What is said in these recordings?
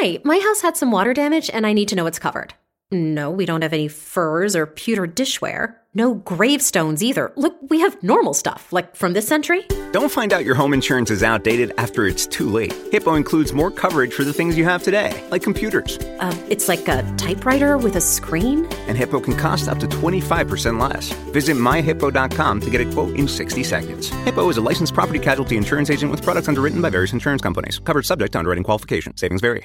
Hi, my house had some water damage and I need to know it's covered. No, we don't have any furs or pewter dishware. No gravestones either. Look, we have normal stuff, like from this century. Don't find out your home insurance is outdated after it's too late. Hippo includes more coverage for the things you have today, like computers. Uh, it's like a typewriter with a screen? And Hippo can cost up to 25% less. Visit myhippo.com to get a quote in 60 seconds. Hippo is a licensed property casualty insurance agent with products underwritten by various insurance companies. Covered subject to underwriting qualification. Savings vary.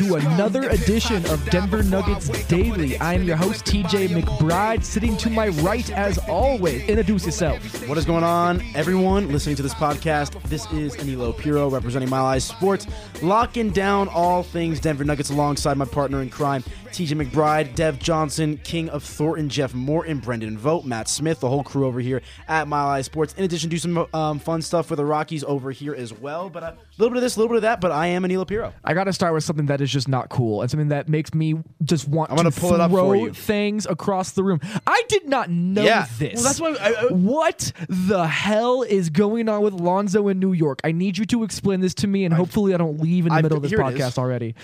Welcome into another edition of Denver Nuggets Daily. I'm your host, TJ McBride, sitting to my right as always. Introduce yourself. What is going on, everyone listening to this podcast? This is Aniello Piro representing Mile High Sports, locking down all things Denver Nuggets alongside my partner in crime, TJ McBride, Dev Johnson, King of Thornton, Jeff Morton, Brendan Vote, Matt Smith, the whole crew over here at Mile High Sports. In addition to some um, fun stuff for the Rockies over here as well. But a little bit of this, a little bit of that. But I am Aniello Piro. I got to start with something that is just not cool and something that makes me just want I'm gonna to pull it up throw for you. things across the room. I did not know Yeah. this. Well, that's why I- I- what the hell is going on with Lonzo in New York? I need you to explain this to me, and hopefully, I don't leave in the I've- middle of this here it is. podcast already.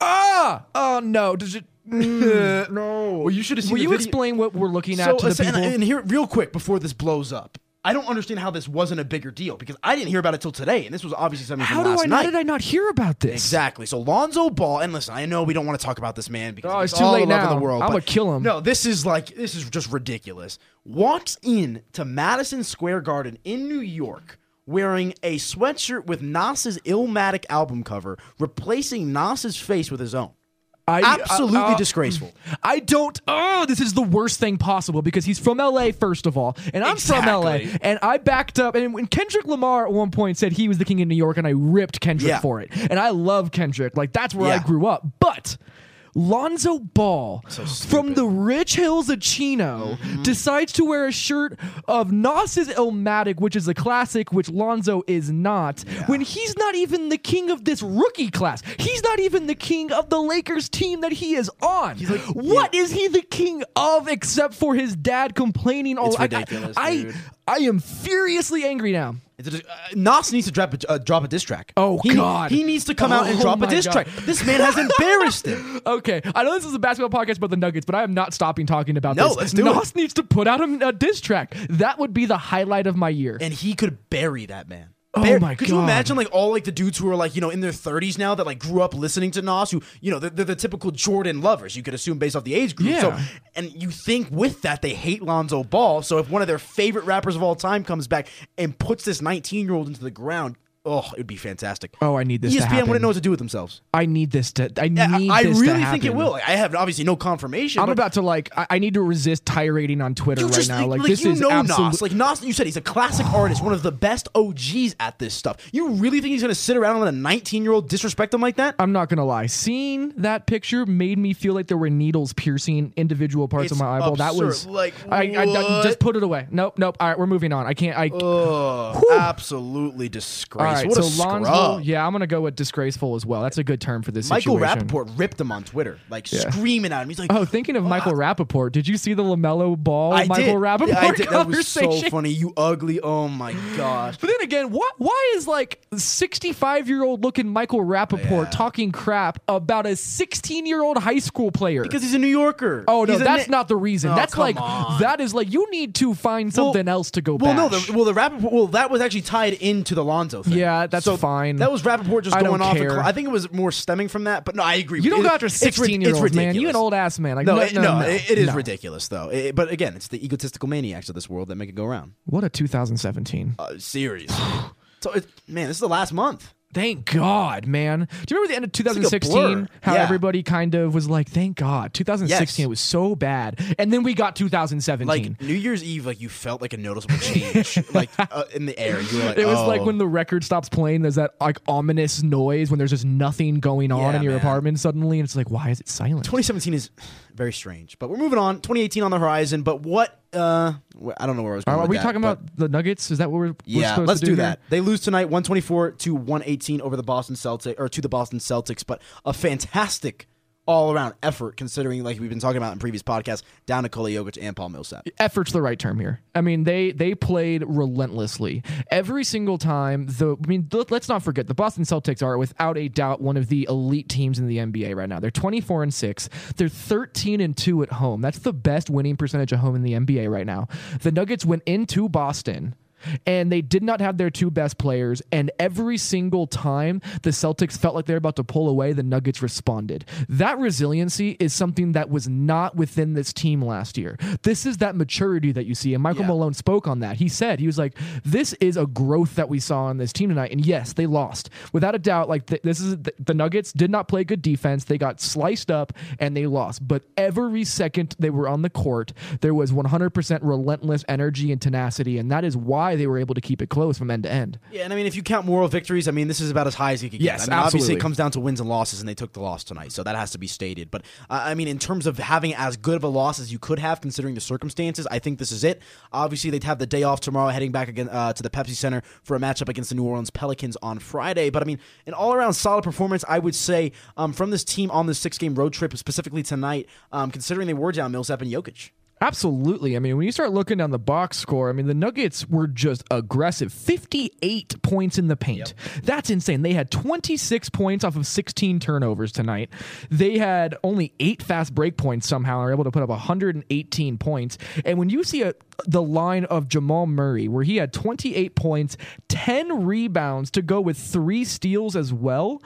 Ah! Oh no! Does it? Mm, no. Well, you should have seen Will the you video- explain what we're looking So, at to the so- and, people? and here, real quick, before this blows up, I don't understand how this wasn't a bigger deal because I didn't hear about it till today, and this was obviously something How from do last I? night. How did I not hear about this? Exactly. So Lonzo Ball, and listen, I know we don't want to talk about this man because Oh, it's too all late now. in the world. I'ma kill him. No, this is like this is just ridiculous. Walks in to Madison Square Garden in New York wearing a sweatshirt with Nas's Illmatic album cover, replacing Nas's face with his own. I, Absolutely uh, uh, disgraceful. I don't. Oh, this is the worst thing possible because he's from LA, first of all, and I'm from LA, and I backed up. And when Kendrick Lamar at one point said he was the king of New York, and I ripped Kendrick Yeah. for it, and I love Kendrick, like that's where I grew up. But Lonzo Ball from. Mm-hmm. the Rich Hills of Chino decides to wear a shirt of Nas's Illmatic, which is a classic, which Lonzo is not, when he's not even the king of this rookie class. He's not even the king of the Lakers team that he is on. What is he the king of except for his dad complaining all It's I- I- I. I, am furiously angry now. Uh, Nas needs to drop a, uh, drop a diss track. Oh, He- God. he needs to come out and Oh, drop a diss God. track. This man has embarrassed him. Okay, I know this is a basketball podcast about the Nuggets, but I am not stopping talking about No, this. let's do Nas it. needs to put out a, a diss track. That would be the highlight of my year. and he could bury that man. Oh my Could you imagine like all like the dudes who are like you know in their 30s now that like grew up listening to Nas who you know they're, they're the typical Jordan lovers you could assume based off the age group. So and you think with that they hate Lonzo Ball. So if one of their favorite rappers of all time comes back and puts this 19 year old into the ground, oh, it would be fantastic. Oh, I need this ESPN wouldn't know what to do with themselves. I need this to. I Yeah, need. I, I this to really think it happen. will. I have obviously no confirmation. I'm but about to like. I, I need to resist tirading on Twitter you right just now. like, this you is know absolute. Nas. Like Nas, you said he's a classic artist, one of the best OGs at this stuff. You really think he's gonna sit around and let a 19 year old disrespect him like that? I'm not gonna lie. Seeing that picture made me feel like there were needles piercing individual parts It's of my eyeball. That absurd. was Like, I, I, I- what? just put it away. Nope, nope. All right, we're moving on. I can't. I. Ugh, absolutely disgraceful. Right, what so a Lonzo. Yeah, I'm gonna go with disgraceful as well. That's a good term for this Michael situation. Rappaport ripped him on Twitter, like Yeah. screaming at him. He's like, Oh, thinking of Michael Rappaport, did you see the Lamelo Ball I Michael did. Rappaport Yeah, I did. That was conversation? so funny. You ugly. Oh my gosh. But then again, why, why is like 65 year old looking Michael Rappaport talking crap about a 16 year old high school player? Because he's a New Yorker. oh no, He's that's na- not the reason. Oh, that's come like on. that is like you need to find something else to go Well, no, the, well, the Rappaport, well, that was actually tied into the Lonzo thing. Yeah, that's so fine. That was Rappaport just I going don't off. the care. cl- I think it was more stemming from that, but no, I agree. you don't It- go after 16 year olds, man. You an old ass man. Like, No, no, it, no, no, it- it is ridiculous though. But again, it's the egotistical maniacs of this world that make it go around. What a 2017. Uh, serious. so, it, man, this is the last month. Thank God, man. Do you remember the end of 2016? blur. How Yeah. everybody kind of was like, "Thank God." 2016 Yes. was so bad, and then we got 2017. Like New Year's Eve, like you felt like a noticeable change, like uh, in the air. Like, it was oh. like when the record stops playing. There's that like ominous noise when there's just nothing going on Yeah, in your man. apartment suddenly, and it's like, why is it silent? 2017 is very strange. But we're moving on. 2018 on the horizon. But what? Uh, I don't know where I was going. Are, we that, talking about the Nuggets? Is that what we're, we're Yeah, supposed let's to do, do, that. They lose tonight, 124 to 118 over the Boston Celtics, or to the Boston Celtics. But a fantastic all-around effort, considering like we've been talking about in previous podcasts, down to Nikola Jokic and Paul Millsap. effort's the right term here. I mean, they they played relentlessly every single time. The I mean, let- let's not forget the Boston Celtics are without a doubt one of the elite teams in the NBA right now. They're 24 and 6. They're 13 and 2 at home. That's the best winning percentage at home in the NBA right now. The Nuggets went into Boston and they did not have their two best players. And every single time the Celtics felt like they were about to pull away, the Nuggets responded. That resiliency is something that was not within this team last year. This is that maturity that you see. And Michael Yeah. Malone spoke on that. He said, he was like, this is a growth that we saw on this team tonight. And yes, they lost. Without a doubt, like th- this is the, the Nuggets did not play good defense. They got sliced up and they lost. But every second they were on the court, there was 100% relentless energy and tenacity. And that is why they were able to keep it close from end to end. Yeah, and I mean, if you count moral victories, I mean, this is about as high as you could Yes, get. I mean, obviously, it comes down to wins and losses, and they took the loss tonight, so that has to be stated. But uh, I mean, in terms of having as good of a loss as you could have, considering the circumstances, I think this is it. Obviously, they'd have the day off tomorrow, heading back again uh, to the Pepsi Center for a matchup against the New Orleans Pelicans on Friday. But I mean, an all-around solid performance, I would say, um, from this team on this six-game road trip, specifically tonight, um, considering they were down Millsap and Jokic. Absolutely. I mean, when you start looking down the box score, I mean, the Nuggets were just aggressive. 58 points in the paint. That's insane. They had 26 points off of 16 turnovers tonight. They had only eight fast break points somehow and were able to put up 118 points. And when you see a, the line of Jamal Murray, where he had 28 points, 10 rebounds to go with three steals as well,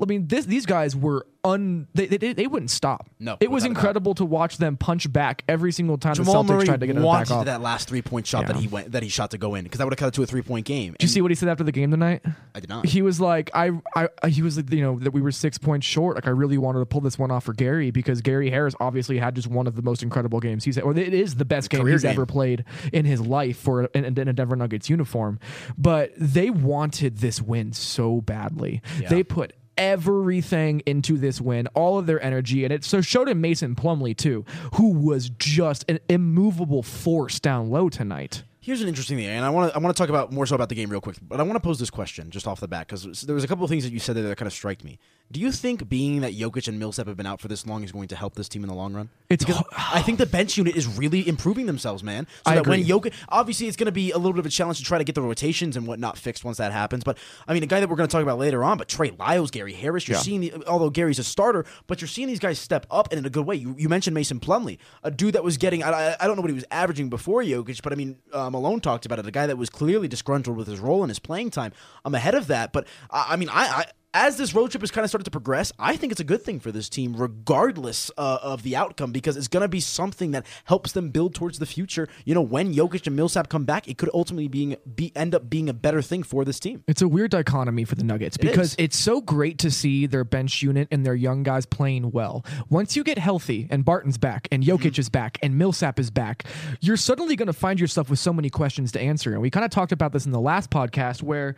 I mean, this, these guys were un. They, they, they wouldn't stop. No, It was without a doubt. incredible to watch them punch back every single time Jamal the Celtics Murray tried to get it back off. that last three-point shot that he went that he shot to go in because that would have cut it to a three-point game. Did you see what he said after the game tonight? I did not. He was like, I, I, he was like, you know, that we were six points short. Like, I really wanted to pull this one off for Gary because Gary Harris obviously had just one of the most incredible games he's, or it is the best game Career he's game. ever played in his life for in, in a Denver Nuggets uniform. But they wanted this win so badly. They put everything into this win, all of their energy, and it so showed in Mason Plumlee too, who was just an immovable force down low tonight. Here's an interesting thing, and I want to I want to talk about more so about the game real quick, but I want to pose this question just off the bat because there was a couple of things that you said there that kind of strike me. Do you think being that Jokic and Millsap have been out for this long is going to help this team in the long run? It's Because I think the bench unit is really improving themselves, man. So I that when agree. Jokic, obviously, it's going to be a little bit of a challenge to try to get the rotations and whatnot fixed once that happens. But I mean, a guy that we're going to talk about later on, but Trey Lyles, Gary Harris, you're Yeah. seeing the although Gary's a starter, but you're seeing these guys step up and in a good way. You, you mentioned Mason Plumlee, a dude that was getting I, I- I don't know what he was averaging before Jokic, but I mean uh, Malone talked about it. A guy that was clearly disgruntled with his role and his playing time. I'm ahead of that, but uh, I mean I. I as this road trip has kind of started to progress, I think it's a good thing for this team, regardless uh, of the outcome, because it's going to be something that helps them build towards the future. You know, when Jokic and Millsap come back, it could ultimately being be end up being a better thing for this team. It's a weird dichotomy for the Nuggets because is. it's so great to see their bench unit and their young guys playing well. Once you get healthy and Barton's back and Jokic Mm-hmm. is back and Millsap is back, you're suddenly going to find yourself with so many questions to answer. And we kind of talked about this in the last podcast where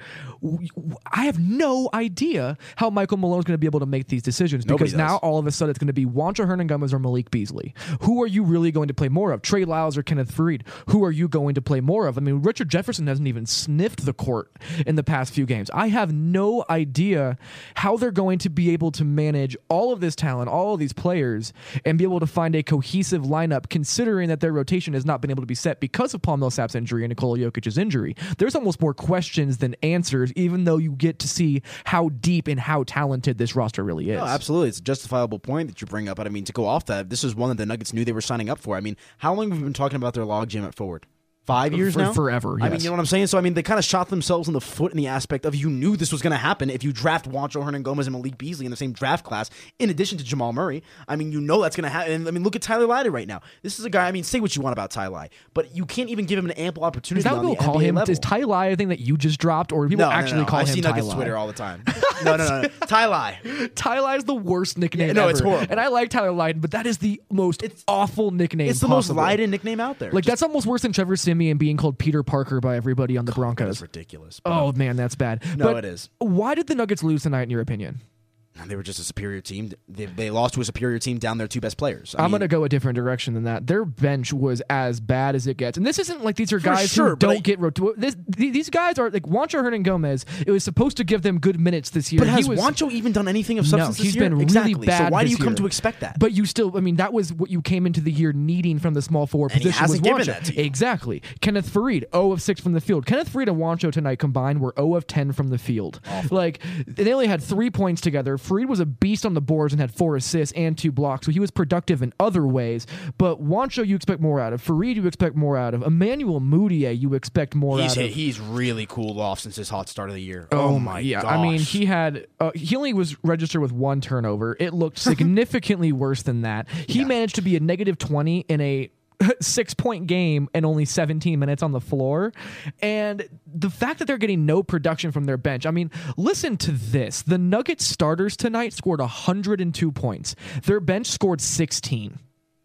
I have no idea how Michael Malone's going to be able to make these decisions Nobody because now all of a sudden it's going to be Juancho Hernangomez or Malik Beasley. Who are you really going to play more of? Trey Lyles or Kenneth Faried? Who are you going to play more of? I mean, Richard Jefferson hasn't even sniffed the court in the past few games. I have no idea how they're going to be able to manage all of this talent, all of these players, and be able to find a cohesive lineup, considering that their rotation has not been able to be set because of Paul Millsap's injury and Nikola Jokic's injury. There's almost more questions than answers, even though you get to see how deep and how talented this roster really is. No, absolutely. It's a justifiable point that you bring up. But I mean, to go off that, this is one that the Nuggets knew they were signing up for. I mean, how long have we been talking about their logjam at forward? Five years For- now, forever, I mean, yes. you know what I'm saying. So I mean, they kind of shot themselves in the foot in the aspect of you knew this was going to happen if you draft Juancho Hernangomez and Malik Beasley in the same draft class, in addition to Jamal Murray. I mean, you know that's going to happen. And I mean, look at Tyler Lydon right now. This is a guy. I mean, say what you want about Ty but you can't even give him an ample opportunity. Is that what we'll call NBA him? Level. Is Ty Lai a thing that you just dropped, or do people no, actually no, no. call I him see Ty Nuggets Lai? Twitter all the time. no, no, no, no. Ty Lai. Ty Lai is the worst nickname. Yeah, no, it's horrible. And I like Tyler Lydon, but that is the most it's, awful nickname. It's the possible. most Lydon nickname out there. Like that's almost worse than Trevor Siemian being called Peter Parker by everybody on the That's Broncos. ridiculous. Oh man, that's bad. No, But it is. Why did the Nuggets lose tonight, in your opinion? They were just a superior team. They, they lost to a superior team down their two best players. I I'm mean, going to go a different direction than that. Their bench was as bad as it gets, and this isn't like these are guys sure, who don't I- get rotated. This, these guys are like Juancho Hernangomez. It was supposed to give them good minutes this year. But has was, Juancho even done anything of No, substance this he's year? been really bad So why do you come year. to expect that? But you still, I mean, that was what you came into the year needing from the small forward And position. hasn't was given that to you. Exactly. Kenneth Faried, 0 of 6 from the field. Kenneth Faried and Juancho tonight combined were 0 of 10 from the field. Like, they only had three points together. Faried was a beast on the boards and had four assists and two blocks, so he was productive in other ways. But Juancho, you expect more out of. Faried, you expect more out of. Emmanuel Mudiay, you expect more he's out of. he's really cooled off since his hot start of the year. Oh, Oh, my yeah. gosh. I mean, he had uh, he only was registered with one turnover. It looked significantly worse than that. He managed to be a negative 20 in a six point game and only 17 minutes on the floor. And the fact that they're getting no production from their bench. I mean, listen to this. The Nuggets starters tonight scored 102 points. Their bench scored 16.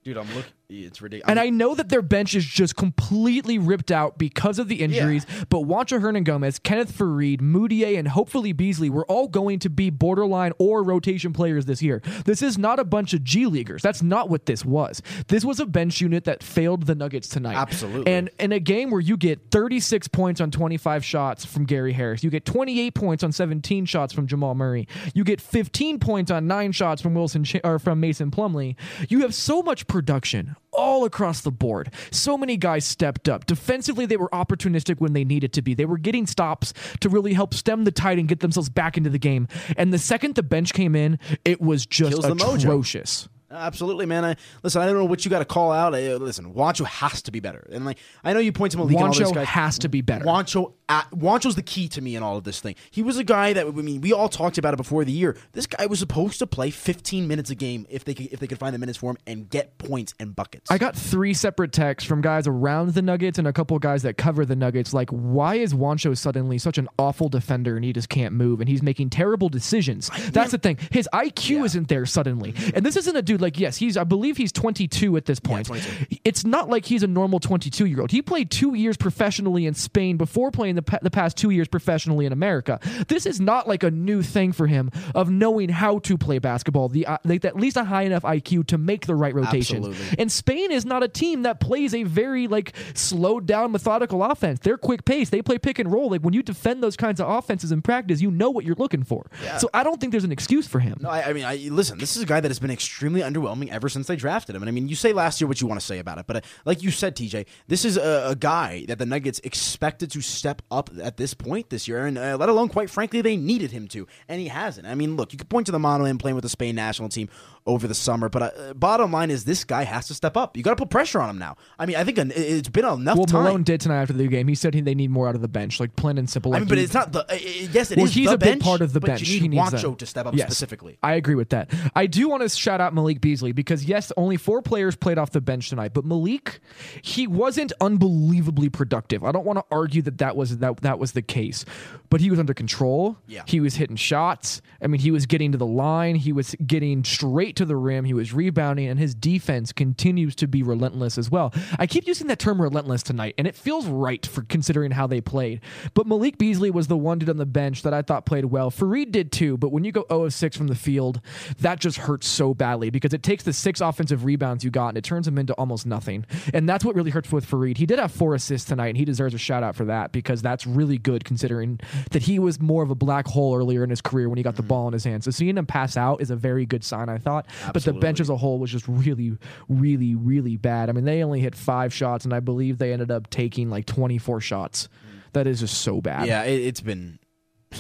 dude, I'm looking. It's ridiculous. And I know that their bench is just completely ripped out because of the injuries, but Juancho Hernangomez, Kenneth Faried, Mudiay, and hopefully Beasley were all going to be borderline or rotation players this year. This is not a bunch of G Leaguers. That's not what this was. This was a bench unit that failed the Nuggets tonight. Absolutely. And in a game where you get 36 points on 25 shots from Gary Harris, you get 28 points on 17 shots from Jamal Murray, you get 15 points on 9 shots from Wilson Ch- or from Mason Plumlee. You have so much production all across the board. So many guys stepped up. Defensively, they were opportunistic when they needed to be. They were getting stops to really help stem the tide and get themselves back into the game. And the second the bench came in, it was just Kills atrocious. Absolutely, man. I listen. I don't know what you got to call out. Uh, listen, Juancho has to be better. And like, I know you point to Malik and these guys. has to be better. Juancho, uh, Juancho's the key to me in all of this thing. He was a guy that I mean, we all talked about it before the year. This guy was supposed to play 15 minutes a game if they could, if they could find the minutes for him and get points and buckets. I got three separate texts from guys around the Nuggets and a couple guys that cover the Nuggets. Like, why is Juancho suddenly such an awful defender and he just can't move and he's making terrible decisions? That's the thing. His IQ isn't there suddenly. And this isn't a dude like, yes, he's, I believe he's 22 at this point. 22. It's not like he's a normal 22 year old. He played two years professionally in Spain before playing the, pa- the past two years professionally in America. This is not like a new thing for him of knowing how to play basketball, the uh, like at least a high enough IQ to make the right rotations. Absolutely. And Spain is not a team that plays a very like slowed down methodical offense. They're quick pace. They play pick and roll. Like when you defend those kinds of offenses in practice, you know what you're looking for. So I don't think there's an excuse for him. No, I, I mean, I, listen. This is a guy that has been extremely underwhelming ever since they drafted him. And I mean, you say last year what you want to say about it, but uh, like you said, TJ, this is a, a guy that the Nuggets expected to step up at this point this year, and uh, let alone, quite frankly, they needed him to, and he hasn't. I mean, look, you could point to the mono him playing with the Spain national team over the summer, but uh, bottom line is this guy has to step up. You got to put pressure on him now. I mean, I think it's been enough Well, time. Malone did tonight after the game. He said he, they need more out of the bench, like plain and simple. I mean, but it's not the. Yes, it is well, he's the a big bench, part of the but bench. You he needs Juancho that. to step up Yes. specifically. I agree with that. I do want to shout out Malik Beasley because yes, only four players played off the bench tonight, but Malik, he wasn't unbelievably productive. I don't want to argue that that was that that was the case, but he was under control. Yeah. he was hitting shots. I mean, he was getting to the line. He was getting straight to the rim. He was rebounding, and his defense continues to be relentless as well. I keep using that term relentless tonight, and it feels right for considering how they played. But Malik Beasley was the one dude on the bench that I thought played well. Faried did too, but when you go 0 of 6 from the field, that just hurts so badly because it takes the six offensive rebounds you got and it turns them into almost nothing. And that's what really hurts with Faried. He did have four assists tonight, and he deserves a shout out for that because that's really good considering that he was more of a black hole earlier in his career when he got the mm-hmm. ball in his hands. So seeing him pass out is a very good sign, I thought. But the bench as a whole was just really, really, really bad. I mean, they only hit five shots, and I believe they ended up taking like 24 shots. Mm. That is just so bad. Yeah, it, it's been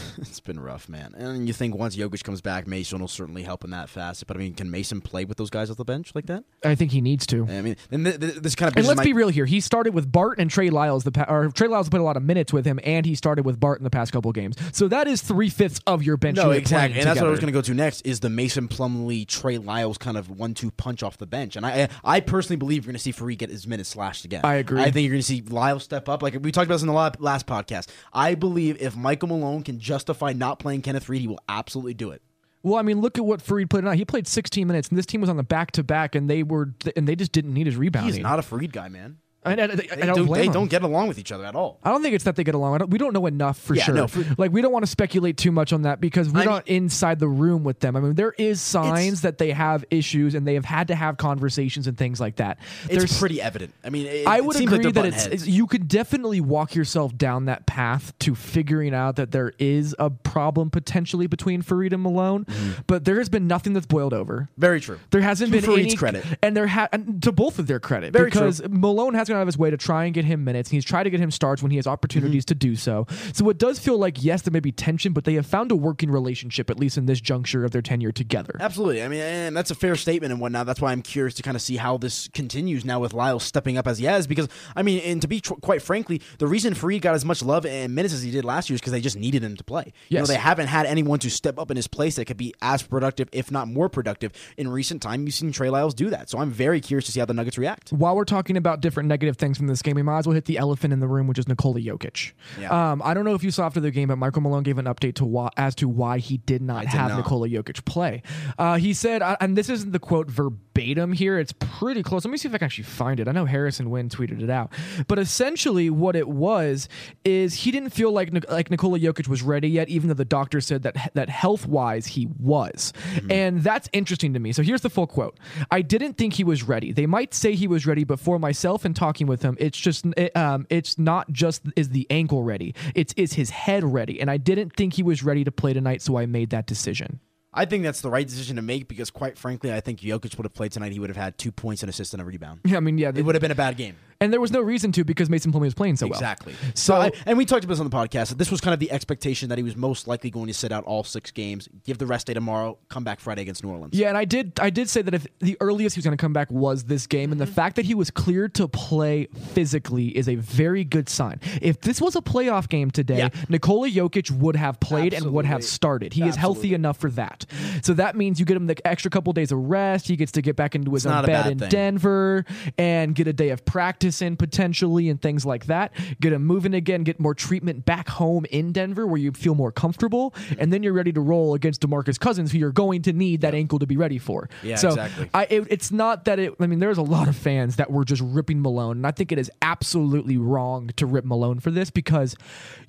it's been rough, man. And you think once Jokic comes back, Mason will certainly help in that facet. But I mean, can Mason play with those guys off the bench like that? I think he needs to. I mean, and th- th- this kind of And let's my- be real here. He started with Bart and Trey Lyles. The pa- or Trey Lyles played a lot of minutes with him, and he started with Bart in the past couple games. So that is three fifths of your bench. No, exactly, and that's what I was going to go to next. Is the Mason Plumlee, Trey Lyles kind of one-two punch off the bench? And I, I personally believe you're going to see Faried get his minutes slashed again. I agree. I think you're going to see Lyles step up. Like we talked about this in the last podcast. I believe if Michael Malone can justify not playing Kenneth Reed, he will absolutely do it. Well, I mean, look at what Faried played tonight. He played 16 minutes, and this team was on the back to back, and they were and they just didn't need his rebounding. He's not a Fareed guy, man. I, I, I, I They, don't do, they don't get along with each other at all. I don't think it's that they get along. I don't, we don't know enough for Yeah, sure. no, for- like we don't want to speculate too much on that because we're I mean- not inside the room with them. I mean, there is signs that they have issues and they have had to have conversations and things like that. It's There's pretty evident. I mean, it, I would seems agree like that it's, it's- you could definitely walk yourself down that path to figuring out that there is a problem potentially between Faried and Malone, mm-hmm. but there has been nothing that's boiled over. very true. There hasn't To been any credit. and there ha- and to both of their credit Very because Malone has gone out of his way to try and get him minutes. He's tried to get him starts when he has opportunities Mm-hmm. to do so. So it does feel like yes, there may be tension, but they have found a working relationship at least in this juncture of their tenure together. Absolutely. I mean, and that's a fair statement and whatnot. That's why I'm curious to kind of see how this continues now with Lyle stepping up as he has. Because, I mean, and to be tr- quite frankly, the reason Faried got as much love and minutes as he did last year is because they just needed him to play. You know, Yes. they haven't had anyone to step up in his place that could be as productive, if not more productive. In recent time, you've seen Trey Lyles do that. So I'm very curious to see how the Nuggets react. While we're talking about different negative things from this game, we might as well hit the elephant in the room, which is Nikola Jokic. Yeah. Um, I don't know if you saw after the game, but Michael Malone gave an update to why, as to why he did not did have not. Nikola Jokic play. Uh, he said, uh, and this isn't the quote verbatim here. It's pretty close. Let me see if I can actually find it. I know Harrison Wind tweeted it out, but essentially what it was is he didn't feel like like Nikola Jokic was ready yet, even though the doctor said that that health wise he was, and that's interesting to me. So here's the full quote: I didn't think he was ready. They might say he was ready, but for myself and talking with him, it's just it, um, it's not just is the ankle ready. It's is his head ready, and I didn't think he was ready to play tonight, so I made that decision. I think that's the right decision to make because, quite frankly, I think Jokic would have played tonight. He would have had two points and assist and a rebound. Yeah, I mean, yeah, It would have been a bad game. And there was no reason to because Mason Plumlee was playing so well. Exactly. So- So, I, and we talked about this on the podcast. that This was kind of the expectation that he was most likely going to sit out all six games, give the rest day tomorrow, come back Friday against New Orleans. Yeah, and I did I did say that if the earliest he was going to come back was this game, and the Mm-hmm. fact that he was cleared to play physically is a very good sign. If this was a playoff game today, Yeah. Nikola Jokic would have played and would have started. He is healthy enough for that. So that means you get him the extra couple days of rest. He gets to get back into his It's own bed in thing. Denver and get a day of practice in potentially and things like that. Get him moving again, get more treatment back home in Denver where you feel more comfortable, and then you're ready to roll against DeMarcus Cousins, who you're going to need that ankle to be ready for. Yeah, so exactly. I, it, it's not that it. I mean, there's a lot of fans that were just ripping Malone, and I think it is absolutely wrong to rip Malone for this because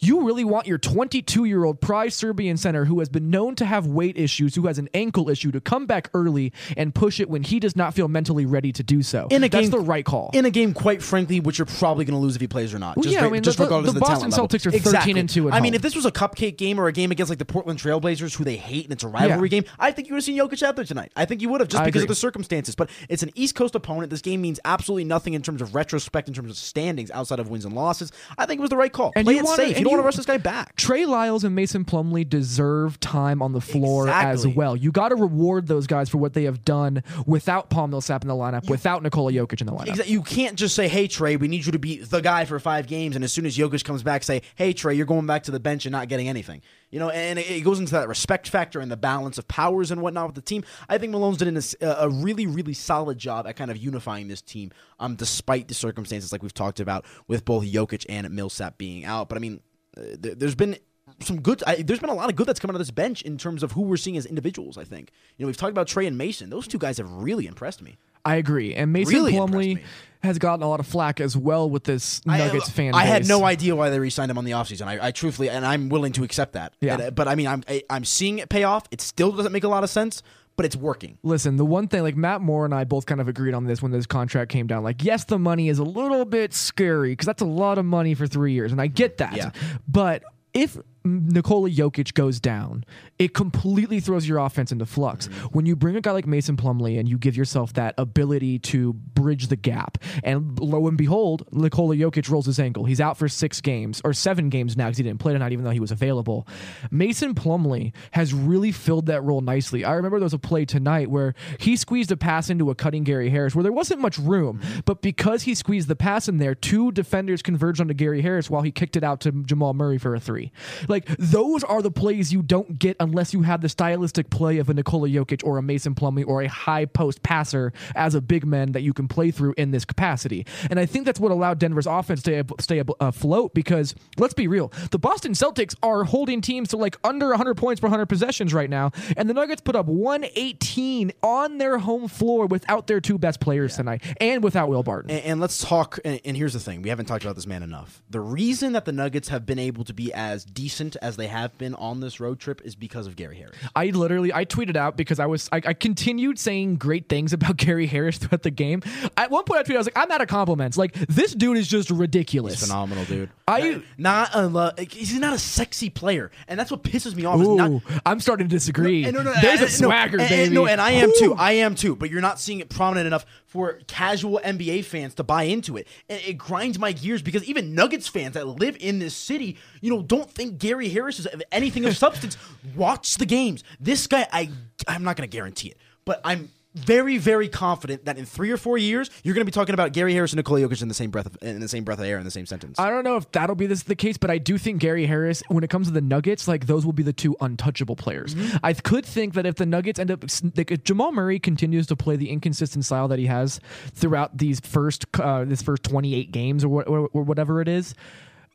you really want your 22 year old prize Serbian center who has been known to have weight issues, who has an ankle issue, to come back early and push it when he does not feel mentally ready to do so. In a That's game, the right call. In a game, quite frankly, which you're probably going to lose if he plays or not. Well, Just yeah, I mean, just the- regardless the of the Boston talent level. Celtics are 13 exactly. and 2 at I mean, if this was a cupcake game or a game against like the Portland Trailblazers, who they hate, and it's a rivalry Yeah. game, I think you would have seen Jokic out there tonight. I think you would have just I because agree. of the circumstances. But it's an East Coast opponent. This game means absolutely nothing in terms of retrospect, in terms of standings outside of wins and losses. I think it was the right call. And Play you it wanna- safe. You and don't want to rush this guy back. Trey Lyles and Mason Plumlee deserve time on the floor as well. You got to reward those guys for what they have done without Paul Millsap in the lineup, without Nikola Jokic in the lineup. Exactly. You can't just say, "Hey Trey, we need you to be the guy for five games," and as soon as Jokic comes back, say, "Hey Trey, you're going back to the bench and not getting anything." You know, and it goes into that respect factor and the balance of powers and whatnot with the team. I think Malone's did a, a really, really solid job at kind of unifying this team, um, despite the circumstances like we've talked about with both Jokic and Millsap being out. But I mean, uh, there, there's been some good. I, there's been a lot of good that's coming out of this bench in terms of who we're seeing as individuals. I think you know we've talked about Trey and Mason; those two guys have really impressed me. I agree. And Mason Really Plumlee. Has gotten a lot of flack as well with this Nuggets I, fan I had no idea why they re-signed him on the offseason. I, I truthfully, and I'm willing to accept that. Yeah. And, uh, but I mean, I'm I, I'm seeing it pay off. It still doesn't make a lot of sense, but it's working. Listen, the one thing, like Matt Moore and I both kind of agreed on this when this contract came down. Like, yes, the money is a little bit scary because that's a lot of money for three years, and I get that. Yeah. But if Nikola Jokic goes down, it completely throws your offense into flux. Mm-hmm. When you bring a guy like Mason Plumlee and you give yourself that ability to bridge the gap, and lo and behold, Nikola Jokic rolls his ankle. He's out for six games or seven games now because he didn't play tonight, even though he was available. Mason Plumlee has really filled that role nicely. I remember there was a play tonight where he squeezed a pass into a cutting Gary Harris where there wasn't much room, mm-hmm. but because he squeezed the pass in there, two defenders converged onto Gary Harris while he kicked it out to Jamal Murray for a three. Like those are the plays you don't get unless you have the stylistic play of a Nikola Jokic or a Mason Plumlee or a high post passer as a big man that you can play through in this capacity. And I think that's what allowed Denver's offense to stay afloat uh, because let's be real, the Boston Celtics are holding teams to like under 100 points per 100 possessions right now, and the Nuggets put up 118 on their home floor without their two best players yeah. tonight and without Will Barton. And, and let's talk. And, and here's the thing: we haven't talked about this man enough. The reason that the Nuggets have been able to be as decent as they have been on this road trip is because of Gary Harris. I literally I tweeted out because I was I, I continued saying great things about Gary Harris throughout the game. At one point I tweeted I was like I'm out of compliments. Like this dude is just ridiculous. He's phenomenal, dude. I not a he's not a sexy player, and that's what pisses me off. Ooh, not, I'm starting to disagree. No, no, no, There's a swagger, and, baby. And, no, and I am Ooh. too. I am too. But you're not seeing it prominent enough for casual NBA fans to buy into it. And it grinds my gears because even Nuggets fans that live in this city, you know, don't think Gary Harris is anything of substance. Watch the games. This guy, I, I'm not going to guarantee it, but I'm very, very confident that in three or four years, you're going to be talking about Gary Harris and Nikola Jokic in the same breath of, in the same breath of air in the same sentence. I don't know if that'll be this the case, but I do think Gary Harris, when it comes to the Nuggets, like those will be the two untouchable players. Mm-hmm. I could think that if the Nuggets end up, like, if Jamal Murray continues to play the inconsistent style that he has throughout these first, uh, this first 28 games or, or, or whatever it is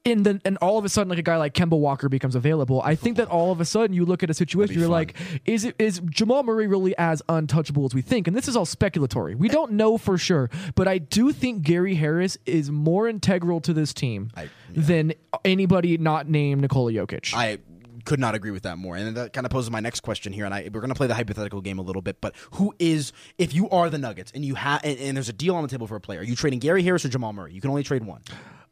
and then and all of a sudden like a guy like Kemba Walker becomes available. I think that all of a sudden you look at a situation you're fun. like is it is Jamal Murray really as untouchable as we think? And this is all speculatory. We don't know for sure, but I do think Gary Harris is more integral to this team I, yeah. than anybody not named Nikola Jokic. I could not agree with that more. And that kind of poses my next question here. And I, we're going to play the hypothetical game a little bit. But who is, if you are the Nuggets and you have, and, and, there's a deal on the table for a player, are you trading Gary Harris or Jamal Murray? You can only trade one.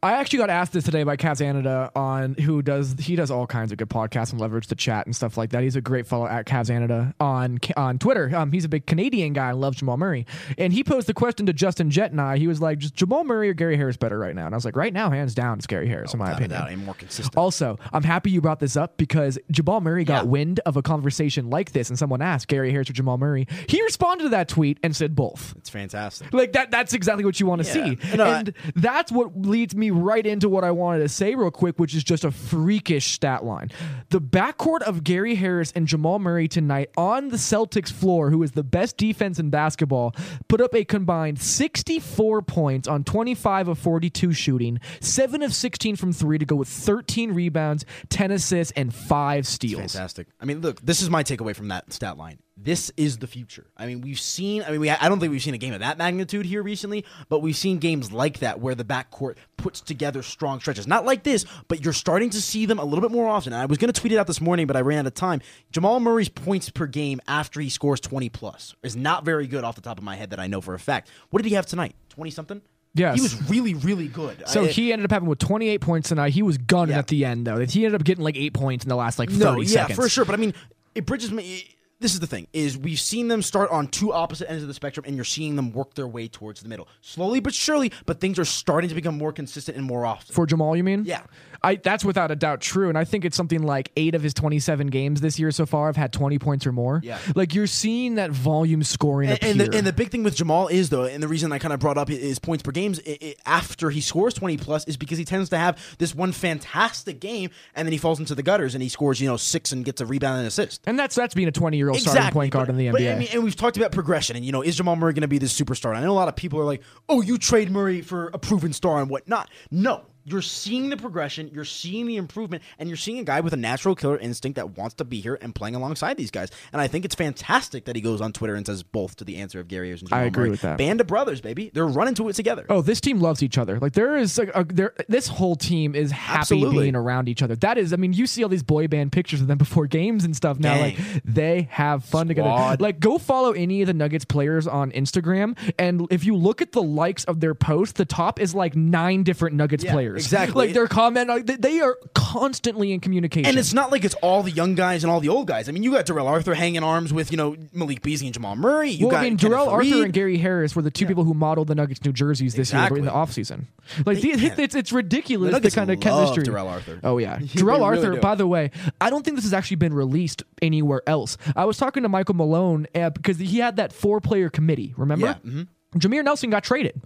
I actually got asked this today by Cavs Canada on who does he does all kinds of good podcasts and leverage the chat and stuff like that. He's a great fellow at Cavs Canada on on Twitter. Um, he's a big Canadian guy and loves Jamal Murray. And he posed the question to Justin Jett and I. He was like, "Just Jamal Murray or Gary Harris better right now?" And I was like, "Right now, hands down, it's Gary Harris, oh, in my opinion. More consistent. Also, I'm happy you brought this up because Jamal Murray got yeah. wind of a conversation like this, and someone asked Gary Harris or Jamal Murray. He responded to that tweet and said both. It's fantastic. Like that. That's exactly what you want to yeah. see, no, and I, that's what leads me right into what I wanted to say real quick, which is just a freakish stat line. The backcourt of Gary Harris and Jamal Murray tonight on the Celtics floor, who is the best defense in basketball, put up a combined 64 points on 25 of 42 shooting, 7 of 16 from 3 to go with 13 rebounds, 10 assists, and 5 steals. Fantastic. I mean, look, this is my takeaway from that stat line this is the future. I mean, we've seen. I mean, we, I don't think we've seen a game of that magnitude here recently, but we've seen games like that where the backcourt puts together strong stretches. Not like this, but you're starting to see them a little bit more often. And I was going to tweet it out this morning, but I ran out of time. Jamal Murray's points per game after he scores 20 plus is not very good off the top of my head that I know for a fact. What did he have tonight? 20 something. Yes. He was really, really good. So I, he ended up having with 28 points tonight. He was gunning yeah. at the end, though. He ended up getting like eight points in the last like 30 no, yeah, seconds. for sure. But I mean, it bridges me this is the thing is we've seen them start on two opposite ends of the spectrum and you're seeing them work their way towards the middle. Slowly but surely but things are starting to become more consistent and more often. For jamal you mean? Yeah. I, that's without a doubt true and i think it's something like eight of his 27 games this year so far have had 20 points or more. Yeah. Like you're seeing that volume scoring and, and, the, and the, big thing with jamal is though and the reason i kind of brought up his points per games it, it, after he scores 20 plus is because he tends to have this one fantastic game and then he falls into the gutters and he scores you know six and gets a rebound and assist. And that's that's being a 20 year old exactly. starting point guard in the NBA. But, I mean, and we've talked about progression, and you know, is Jamal Murray going to be this superstar? And I know a lot of people are like, "Oh, you trade Murray for a proven star and whatnot." No, you're seeing the progression, you're seeing the improvement, and you're seeing a guy with a natural killer instinct that wants to be here and playing alongside these guys. And I think it's fantastic that he goes on Twitter and says both to the answer of Gary Harris and Jamal I agree Murray. with that. Band of brothers, baby. They're running to it together. Oh, this team loves each other. Like there is like a, there, this whole team is happy Absolutely. being around each other. That is, I mean, you see all these boy band pictures of them before games and stuff. Now, Gang. like they have fun Squad. together. Like go follow any of the Nuggets players on Instagram, and if you look at the likes of their posts, the top is like nine different Nuggets yeah, players. Exactly. Like their comment, like, they- they are constantly in communication. And it's not like it's all the young guys and all the old guys. I mean, you got Darrell Arthur hanging arms with you know Malik Beasley and Jamal Murray. You well, got I mean, Kenneth Darrell Arthur and Gary Harris were the two people who modeled the Nuggets New Jerseys this Exactly. year in the offseason. Like, the, man. it's, it's ridiculous The the, kind of love chemistry. Darrell Arthur. Oh, yeah. They Darrell Arthur, do. by the way, I don't think this has actually been released anywhere else. I was talking to Michael Malone uh, because he had that four player committee, remember? Yeah, mhm. Jameer Nelson got traded.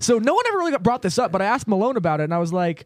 So no one ever really got brought this up, but I asked Malone about it and I was like,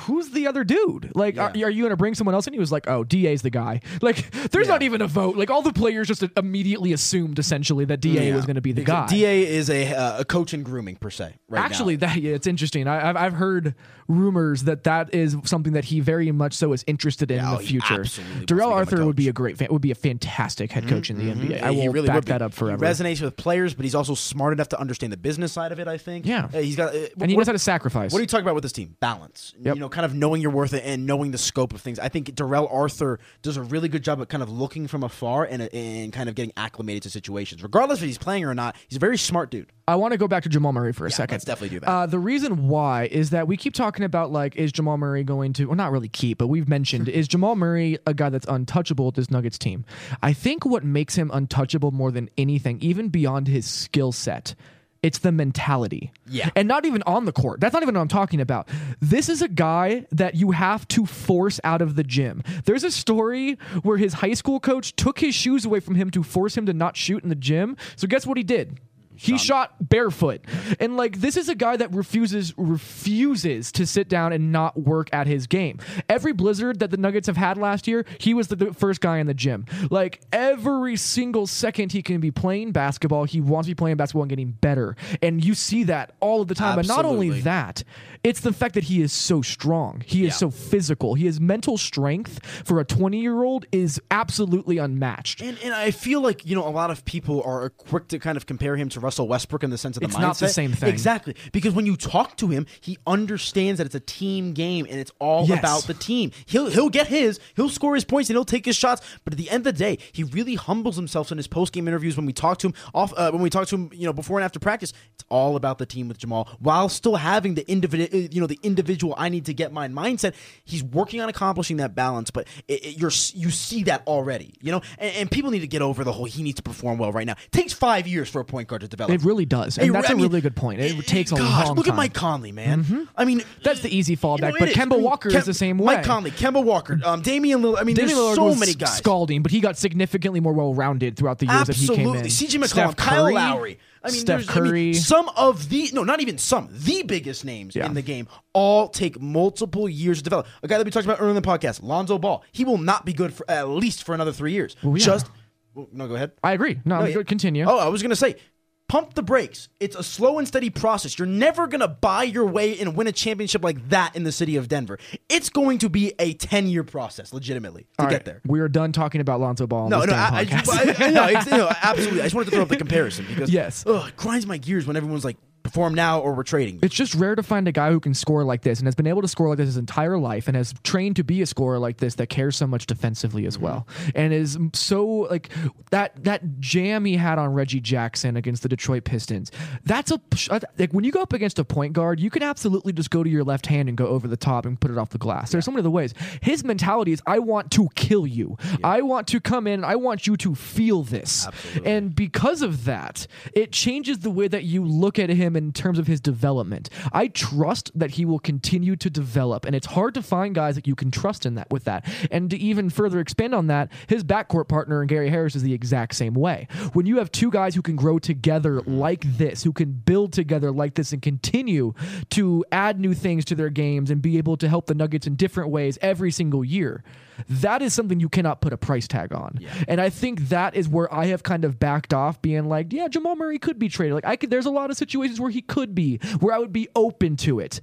who's the other dude? Like, are, Yeah. are you going to bring someone else? And he was like, oh, DA's the guy. Like, there's Yeah. not even a vote. Like, all the players just immediately assumed essentially that DA Yeah. was going to be the Because guy. Da is a uh, a coach in grooming per se. Right Actually, now. that yeah, it's interesting. I, I've I've heard rumors that that is something that he very much so is interested in Yeah, in the future. absolutely wants to Darrell Arthur would be a great fan, would be a fantastic head coach in the NBA. I he will really back that up forever. He resonates with players, but he's also smart enough to understand the business side of it. I think. Yeah. Uh, he's got. Uh, and he knows how to sacrifice. What are you talking about with this team? Balance. Yep. You know, kind of knowing your worth and knowing the scope of things. I think Darrell Arthur does a really good job at kind of looking from afar and, and kind of getting acclimated to situations. Regardless if he's playing or not, he's a very smart dude. I want to go back to Jamal Murray for a second. let's definitely do that. Uh, the reason why is that we keep talking about like, is Jamal Murray going to? Well, not really keep, but we've mentioned is Jamal Murray a guy that's untouchable with this Nuggets team? I think what makes him untouchable more than anything, even beyond his skill set. It's the mentality. Yeah. And not even on the court. That's not even what I'm talking about. This is a guy that you have to force out of the gym. There's a story where his high school coach took his shoes away from him to force him to not shoot in the gym. So guess what he did? He shot barefoot. And like this is a guy that refuses refuses to sit down and not work at his game. Every blizzard that the Nuggets have had last year, he was the, the first guy in the gym. Like every single second he can be playing basketball, he wants to be playing basketball and getting better. And you see that all of the time. But not only that, it's the fact that he is so strong. He is Yeah. so physical. He his mental strength for a 20-year-old is absolutely unmatched. And, and I feel like you know a lot of people are quick to kind of compare him to Russell Westbrook in the sense of the mindset. It's mindset. not the same thing. exactly because when you talk to him, he understands that it's a team game and it's all Yes. about the team. He'll he'll get his, he'll score his points and he'll take his shots. But at the end of the day, he really humbles himself in his post game interviews when we talk to him off uh, when we talk to him, you know, before and after practice. It's all about the team with Jamal while still having the individual, you know, the individual. I need to get mine mindset. He's working on accomplishing that balance, but it, it- you're you see that already, you know. And, and people need to get over the whole he needs to perform well right now. It takes five years for a point guard to develop. It really does. And Hey, that's I a mean, really good point. It takes a gosh, long Look time. Mm-hmm. at Mike Conley, man. I mean, That's the easy you know, fallback. but. Kemba Walker Kem- is the same way. Mike Conley, Kemba Walker, um, Damian Lillard. I mean, Damian there's Lillard so many guys. scalding, but he got significantly more well-rounded throughout the years that he came in. Absolutely. CJ McCollum, Kyle Lowry. I mean, Steph there's- I mean, Curry. some of the no, not even some, the biggest names Yeah. in the game all take multiple years to develop. A guy that we talked about earlier in the podcast, Lonzo Ball. He will not be good for at least for another three years. yeah. Just well, no, go ahead. I agree. No, No, yeah. Continue. Oh, I was gonna say, pump the brakes. It's a slow and steady process. You're never gonna buy your way and win a championship like that in the city of Denver. It's going to be a ten year process, legitimately, to All get right. there. We are done talking about Lonzo Ball. No, no, I, I. I- no, no, absolutely. I just wanted to throw up the comparison because Yes. ugh, it grinds my gears when everyone's like, perform now or we're trading. It's just rare to find a guy who can score like this and has been able to score like this his entire life and has trained to be a scorer like this that cares so much defensively as mm-hmm. well and is so like that that jam he had on Reggie Jackson against the Detroit Pistons. That's a uh, like when you go up against a point guard, you can absolutely just go to your left hand and go over the top and put it off the glass. There's so many other ways. His mentality is I want to kill you. I want to come in. I want you to feel this. And because of that, it changes the way that you look at him in terms of his development. I trust that he will continue to develop, and it's hard to find guys that you can trust in that with that. And to even further expand on that, his backcourt partner and Gary Harris is the exact same way. When you have two guys who can grow together like this, who can build together like this, and continue to add new things to their games and be able to help the Nuggets in different ways every single year. That is something you cannot put a price tag on. And I think that is where I have kind of backed off being like, yeah, Jamal Murray could be traded. Like I could there's a lot of situations where he could be, where I would be open to it.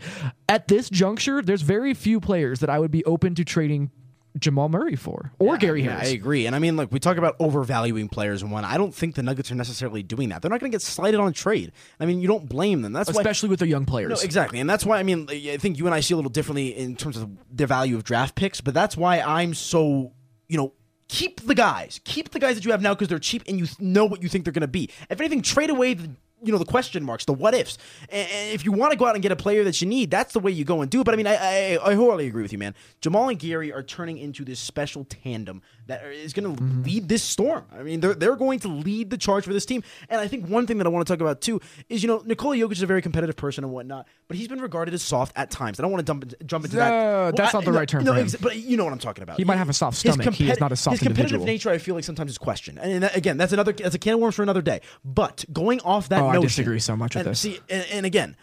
At this juncture, there's very few players that I would be open to trading Jamal Murray for or Gary Yeah, Harris. I agree. And I mean, like, we talk about overvaluing players and one. I don't think the Nuggets are necessarily doing that. They're not going to get slighted on a trade. I mean, you don't blame them. That's why. Especially with their young players. No, exactly, and that's why I mean I think you and I see a little differently in terms of the value of draft picks, but that's why I'm so you know keep the guys, keep the guys that you have now because they're cheap and you know what you think they're going to be. If anything, trade away the you know the question marks, the what ifs. And, if you want to go out and get a player that you need, that's the way you go and do it. But I mean, I I, I wholly agree with you, man. Jamal and Gary are turning into this special tandem that is going to Mm-hmm. lead this storm. I mean, they're they're going to lead the charge for this team. And I think one thing that I want to talk about too is you know Nikola Jokic is a very competitive person and whatnot, but he's been regarded as soft at times. I don't want to dump, jump into that. That's not the no, right term No, but you know what I'm talking about. He might have a soft stomach. He is not a soft His competitive individual. nature, I feel like sometimes is questioned. And that, again, that's another that's a can of worms for another day. But going off that Oh, I disagree so much with and this. See, and, and again.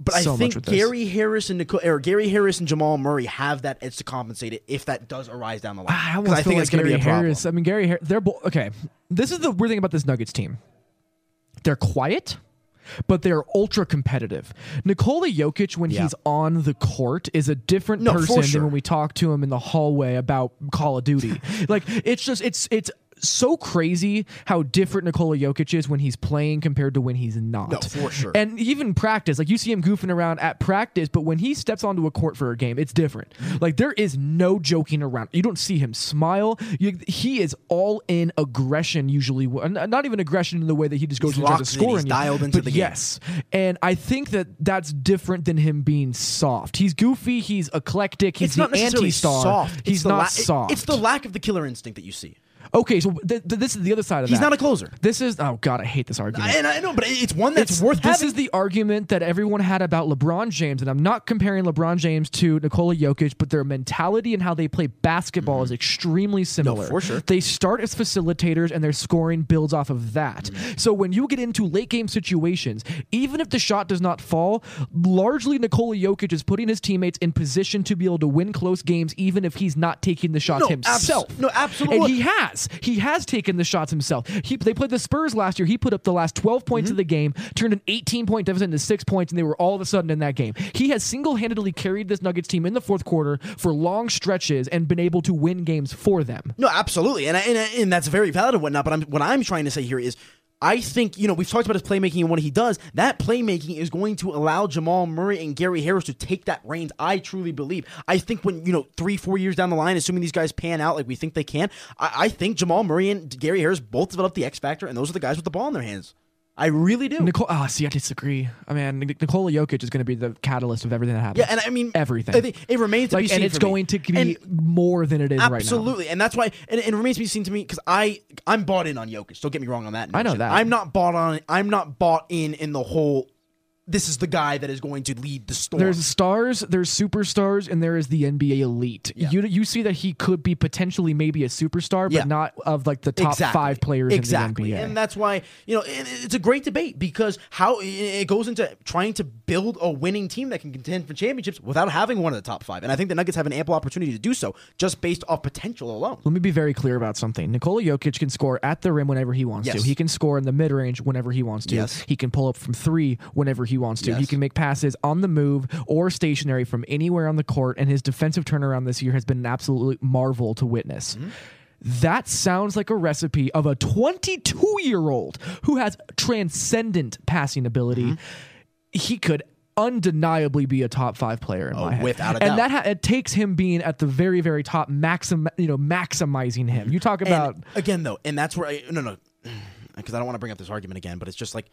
But So I think. Gary Harris and Nicole, or Gary Harris and Jamal Murray have that edge to compensate it if that does arise down the line. I I think like it's going to be a problem. Harris. I mean, Gary Harris. They're bo- okay. This is the weird thing about this Nuggets team. They're quiet, but they're ultra competitive. Nikola Jokic, when Yeah. he's on the court, is a different No, person sure. than when we talk to him in the hallway about Call of Duty. like it's just it's it's so crazy how different Nikola Jokic is when he's playing compared to when he's not. No, for sure. And even practice, like you see him goofing around at practice, but when he steps onto a court for a game, it's different. Like there is no joking around. You don't see him smile. You, he is all in aggression usually. Not even aggression in the way that he just goes He's and tries to locked in, he's dialed into but the game. yes, and I think that that's different than him being soft. He's goofy. He's eclectic. He's It's not the necessarily anti-star. soft. He's not la- soft. It's the lack of the killer instinct that you see. Okay. So th- th- this is the other side of that. He's that. not a closer. This is oh god, I hate this argument. And I know, but it's one that's worth this having. is the argument that everyone had about LeBron James, and I'm not comparing LeBron James to Nikola Jokic, but their mentality and how they play basketball is mm-hmm. extremely similar. for sure. They start as facilitators, and their scoring builds off of that. Mm-hmm. So when you get into late game situations, even if the shot does not fall, largely Nikola Jokic is putting his teammates in position to be able to win close games, even if he's not taking the shots No, himself. abs- no, absolutely. And he has. He has taken the shots himself. He, they played the Spurs last year. He put up the last 12 points Mm-hmm. of the game, turned an 18 point deficit into six points, and they were all of a sudden in that game. He has single handedly carried this Nuggets team in the fourth quarter for long stretches and been able to win games for them. No, absolutely, and I, and, I- and that's very valid and whatnot. But I'm, what I'm trying to say here is, I think you know we've talked about his playmaking and what he does. That playmaking is going to allow Jamal Murray and Gary Harris to take that reins. I truly believe. I think when you know three, four years down the line, assuming these guys pan out like we think they can, I, I think Jamal Murray and Gary Harris both develop the X factor, and those are the guys with the ball in their hands. I really do. Nicole, ah, see, I disagree. I mean, Nikola Jokic is going to be the catalyst of everything that happens. yeah, and I mean everything. I think it remains to like, be seen and it's for me. going to be And- more than it is right now. Absolutely, and that's why, and, it remains to be seen to me because I I'm bought in on Jokic. Don't get me wrong on that. I know that. I'm not bought on. I'm not bought in in the whole. This is the guy that is going to lead the storm. There's stars, there's superstars, and there is the NBA elite. You you see that he could be potentially maybe a superstar, but Yeah. not of like the top exactly. five players exactly. in the NBA. and that's why you know it's a great debate because how it goes into trying to build a winning team that can contend for championships without having one of the top five. And I think the Nuggets have an ample opportunity to do so just based off potential alone. Let me be very clear about something. Nikola Jokic can score at the rim whenever he wants Yes. to. He can score in the mid range whenever he wants to. Yes. He can pull up from three whenever he wants to. He can make passes on the move or stationary from anywhere on the court, and his defensive turnaround this year has been an absolute marvel to witness. Mm-hmm. That sounds like a recipe of a 22 year old who has transcendent passing ability. Mm-hmm. He could undeniably be a top five player in Oh, my head. without a and that ha- it takes him being at the very, very top, maxim, you know, maximizing him. You talk about And again though, and that's where I no no because I don't want to bring up this argument again, but it's just like.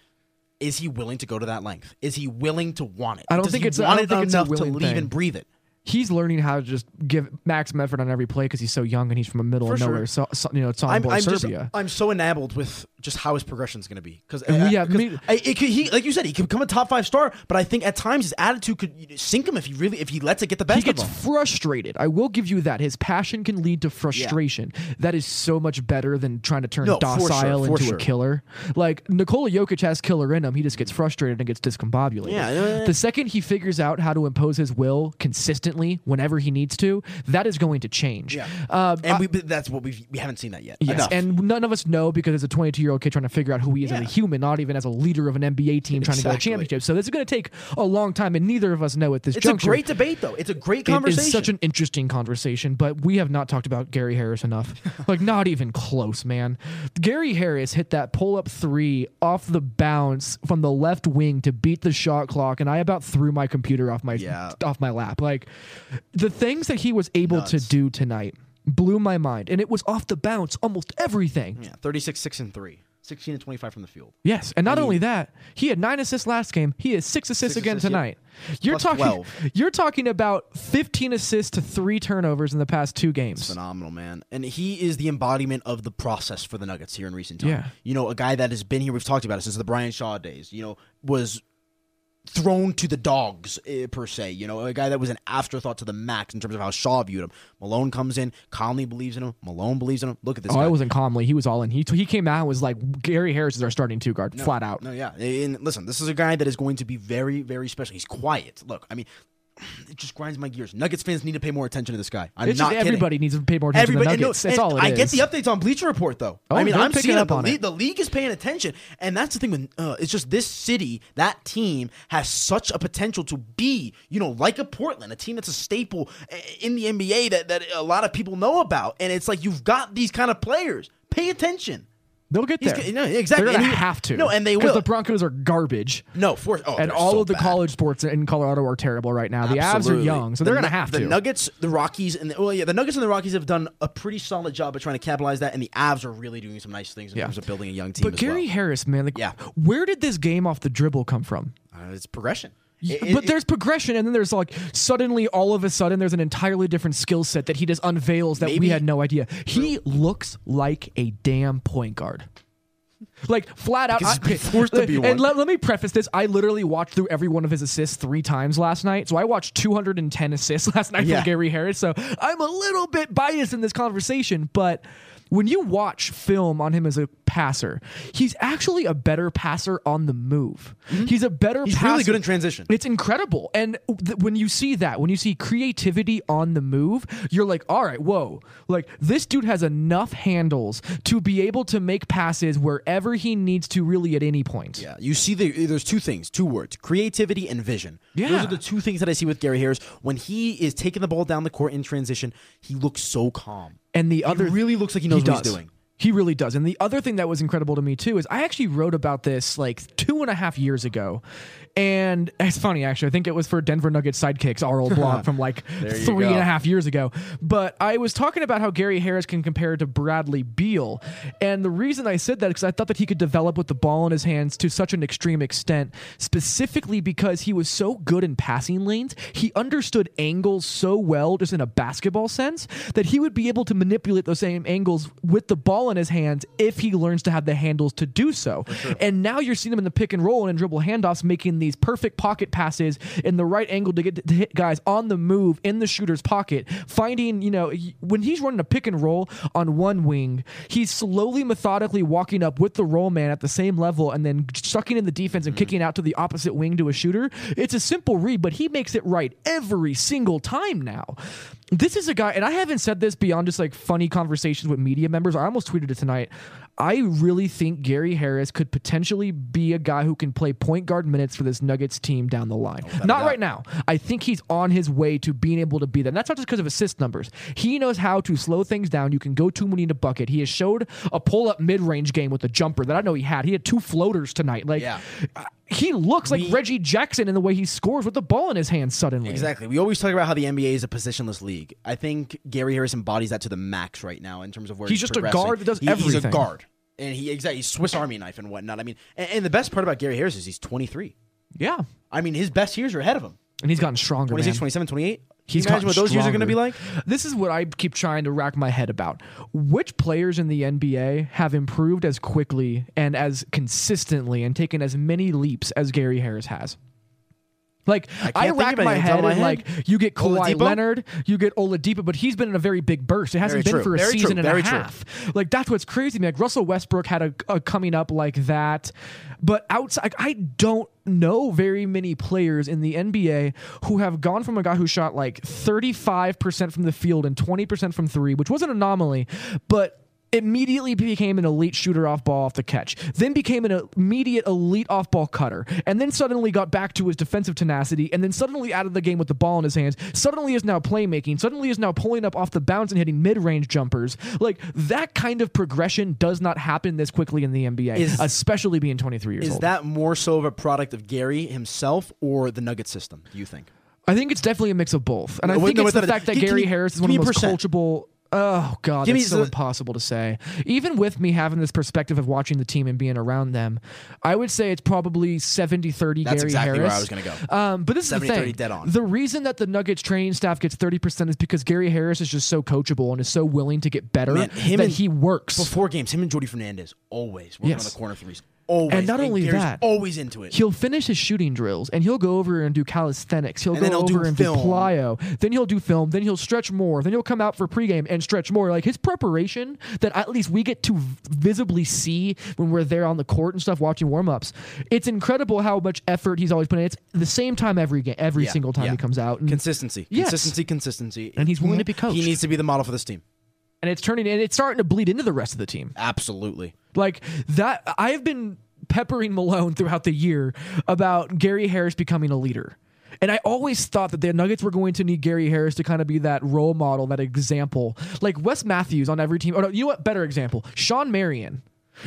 Is he willing to go to that length? Is he willing to want it? I don't Does think he it's- I don't it think it's a enough to willing leave thing. and breathe it. He's learning how to just give maximum effort on every play because he's so young and he's from a middle For of sure. nowhere. So, so you know, it's on I'm, board I'm just Serbia. I'm so enabled with just how his progression is going to be because we have me- it could, he like you said he could become a top five star, but I think at times his attitude could sink him if he really if he lets it get the best he gets frustrated. I will give you that. His passion can lead to frustration. That is so much better than trying to turn No, docile sure, into sure. a killer. Like Nikola Jokic has killer in him. He just gets frustrated and gets discombobulated. Yeah, uh, the second he figures out how to impose his will consistently whenever he needs to, that is going to change. Yeah, Um, and we that's what we we haven't seen that yet. Yes, Enough. and none of us know because it's a 22 year old kid trying to figure out who he is as a human, not even as a leader of an NBA team trying to go to a championship. So this is going to take a long time, and neither of us know at this it's a great debate though. It's a great conversation. is such an interesting conversation, but we have not talked about Gary Harris enough. like, not even close, man. Gary Harris hit that pull up three off the bounce from the left wing to beat the shot clock, and I about threw my computer off my Yeah. off my lap. Like, the things that he was able to do tonight blew my mind, and it was off the bounce, almost everything. yeah, 36 6 and 3. 16 and 25 from the field. Yes, and not I mean- only that, he had nine assists last game. He has six assists Six again assists, tonight. You're Plus talking. 12. You're talking about 15 assists to three turnovers in the past two games. phenomenal, man. And he is the embodiment of the process for the Nuggets here in recent time. Yeah. You know, a guy that has been here, we've talked about it since the Brian Shaw days, you know, was thrown to the dogs, eh, per se. You know, a guy that was an afterthought to the max in terms of how Shaw viewed him. Malone comes in, Connelly believes in him, Malone believes in him. Look at this Oh, guy. I wasn't calmly. He was all in. He he came out and was like, Gary Harris is our starting two guard, flat out. No, yeah. And listen, this is a guy that is going to be very, very special. He's quiet. Look, I mean, it just grinds my gears. Nuggets fans need to pay more attention to this guy. I'm It's not just kidding. everybody needs to pay more attention Everybody, to the no- That's all it I get the updates on Bleacher Report though. Oh, I mean, I'm picking seeing up. The on league, it. the league is paying attention, and that's the thing. With uh, it's just this city, that team has such a potential to be, you know, like a Portland, a team that's a staple uh, in the NBA that that a lot of people know about, and it's like you've got these kind of players. Pay attention. They'll get He's there. g- no, exactly. They're gonna he- have to. No, and they because will. the Broncos are garbage. No, for oh, and all so of the bad. college sports in Colorado are terrible right now. The Avs are young, so The they're going to have the to. The Nuggets, the Rockies, and the, well, yeah, the Nuggets and the Rockies have done a pretty solid job of trying to capitalize that, and the Avs are really doing some nice things in Yeah. terms of building a young team. but Gary well. Harris, man, like, Yeah. where did this game off the dribble come from? Uh, it's progression. It- but it- there's progression, and then there's like suddenly, all of a sudden, there's an entirely different skill set that he just unveils that we had no idea. He looks like a damn point guard. Like flat out, I- forced to be and one. let, let me preface this: I literally watched through every one of his assists three times last night. So I watched 210 assists last night Yeah. from Gary Harris. So I'm a little bit biased in this conversation, but when you watch film on him as a passer, he's actually a better passer on the move. He's a better. Mm-hmm. He's passer. really good in transition. It's incredible. And th- when you see that, when you see creativity on the move, you're like, all right, whoa. Like, this dude has enough handles to be able to make passes wherever he needs to, really, at any point. Yeah, you see, the, there's two things, two words: creativity and vision. Yeah. those are the two things that I see with Gary Harris. When he is taking the ball down the court in transition, he looks so calm. And the other really looks like he knows what he's doing. He really does. And the other thing that was incredible to me too is I actually wrote about this like two and a half years ago. And it's funny actually. I think it was for Denver Nuggets sidekicks, our old blog from like three go. and a half years ago. But I was talking about how Gary Harris can compare to Bradley Beal. And the reason I said that is because I thought that he could develop with the ball in his hands to such an extreme extent, specifically because he was so good in passing lanes. He understood angles so well, just in a basketball sense, that he would be able to manipulate those same angles with the ball in his hands if he learns to have the handles to do so. And now you're seeing him in the pick and roll and in dribble handoffs making these perfect pocket passes in the right angle to get to hit guys on the move in the shooter's pocket, finding, you know, when he's running a pick and roll on one wing, he's slowly methodically walking up with the roll man at the same level and then sucking in the defense and mm-hmm. kicking out to the opposite wing to a shooter. It's a simple read, but he makes it right every single time now. This is a guy, and I haven't said this beyond just like funny conversations with media members. I almost tweeted it tonight. I really think Gary Harris could potentially be a guy who can play point guard minutes for this Nuggets team down the line. Not right now. I think he's on his way to being able to be that. And that's not just because of assist numbers. He knows how to slow things down. You can go to when you need a bucket. He has showed a pull up mid range game with a jumper that I know he had. He had two floaters tonight. Like, Yeah. uh, he looks like Reggie Jackson in the way he scores with the ball in his hands suddenly. Exactly. We always talk about how the NBA is a positionless league. I think Gary Harris embodies that to the max right now in terms of where He's he's, just a guard that does He- He's a everything. guard, and he exactly he's Swiss Army knife and whatnot. I mean, and, and the best part about Gary Harris is he's 23. Yeah. I mean, his best years are ahead of him. And he's gotten stronger. 26, man. 27, 28. He's imagine what those years are going to be like. This is what I keep trying to rack my head about. Which players in the NBA have improved as quickly and as consistently and taken as many leaps as Gary Harris has? Like I, think rack my on the top head my head. like you get Kawhi Oladipo? Leonard, you get Oladipo, but he's been in a very big burst. It hasn't Very been true. for a Very true. season and Very a true. half. Like that's what's crazy. Like Russell Westbrook had a, a coming up like that, but outside, I don't know very many players in the NBA who have gone from a guy who shot like 35% from the field and 20% from three, which was an anomaly, but immediately became an elite shooter off ball off the catch, then became an immediate elite off ball cutter, and then suddenly got back to his defensive tenacity, and then suddenly out of the game with the ball in his hands, suddenly is now playmaking, suddenly is now pulling up off the bounce and hitting mid range jumpers. Like that kind of progression does not happen this quickly in the NBA, Is- especially being 23 years Is old. Is that more so of a product of Gary himself or the Nugget system? Do you think? I think it's definitely a mix of both, and I No, think no, it's the fact that Gary Harris is one of the most percent. coachable Oh God, Give that's so the- impossible to say. Even with me having this perspective of watching the team and being around them, I would say it's probably 70-30 That's Gary exactly where Harris. I was gonna go. Um, but this is the 70-30 thing. dead on. The reason that the Nuggets training staff gets thirty percent is because Gary Harris is just so coachable and is so willing to get better Man, him that and- he works. Before games, him and Jordi Fernandez always working Yes. on the corner threes. Always. And not only Gary's that, always into it. He'll finish his shooting drills and he'll go over and do calisthenics. He'll And go then he'll do over and film. do plyo. Then he'll do film. Then he'll stretch more. Then he'll come out for pregame and stretch more. Like his preparation that at least we get to visibly see when we're there on the court and stuff watching warmups. It's incredible how much effort he's always putting. in. It's the same time every game, every Yeah, single time yeah. he comes out. And, Consistency. Yes. Consistency, consistency. And he's willing to be coached. He needs to be the model for this team. and it's turning and it's starting to bleed into the rest of the team. Absolutely. Like that, I've been peppering Malone throughout the year about Gary Harris becoming a leader. And I always thought that the Nuggets were going to need Gary Harris to kind of be that role model, that example. Like Wes Matthews on every team. Oh, no, you know what? Better example. Shawn Marion.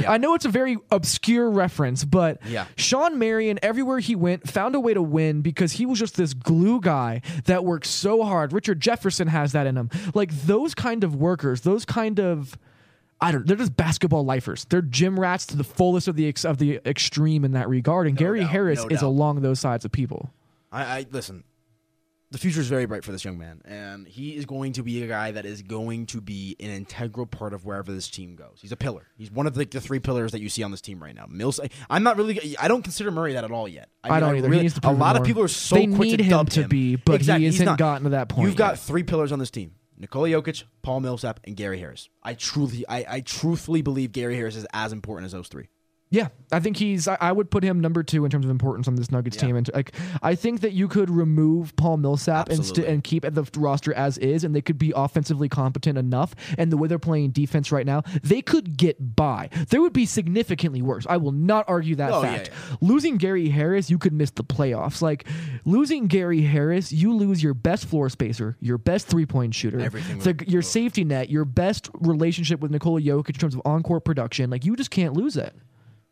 I know it's a very obscure reference, but Yeah. Shawn Marion, everywhere he went, found a way to win because he was just this glue guy that worked so hard. Richard Jefferson has that in him. Like those kind of workers, those kind of I don't. They're just basketball lifers. They're gym rats to the fullest of the ex, of the extreme in that regard. And Gary doubt, Harris no is doubt. along those sides of people. I, I listen. The future is very bright for this young man, and he is going to be a guy that is going to be an integral part of wherever this team goes. He's a pillar. He's one of the, the three pillars that you see on this team right now. Mills. I'm not really. I don't consider Murray that at all yet. I don't either. He Really, needs to a prove it lot of people are so They quick need to him dub to be, but he exactly. He's hasn't gotten to that point You've got three pillars on this team: Nikola Jokic, Paul Millsap, and Gary Harris. I truly, I, I truthfully believe Gary Harris is as important as those three. Yeah, I think he's. I, I would put him number two in terms of importance on this Nuggets Yeah. team. And like, I think that you could remove Paul Millsap and st- and keep the roster as is, and they could be offensively competent enough. And the way they're playing defense right now, they could get by. There would be significantly worse. I will not argue that Oh, yeah, fact. Losing Gary Harris, you could miss the playoffs. Like losing Gary Harris, you lose your best floor spacer, your best three point shooter, Everything the, your safety net, your best relationship with Nikola Jokic in terms of on court production. Like you just can't lose it.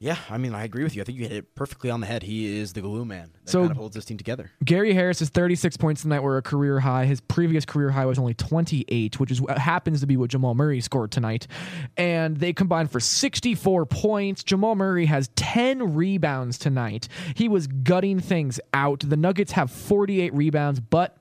Yeah, I mean, I agree with you. I think you hit it perfectly on the head. He is the glue man that So- kind of holds this team together. Gary Harris's 36 points tonight were a career high. His previous career high was only 28, which is happens to be what Jamal Murray scored tonight. And they combined for 64 points. Jamal Murray has 10 rebounds tonight. He was gutting things out. The Nuggets have 48 rebounds, but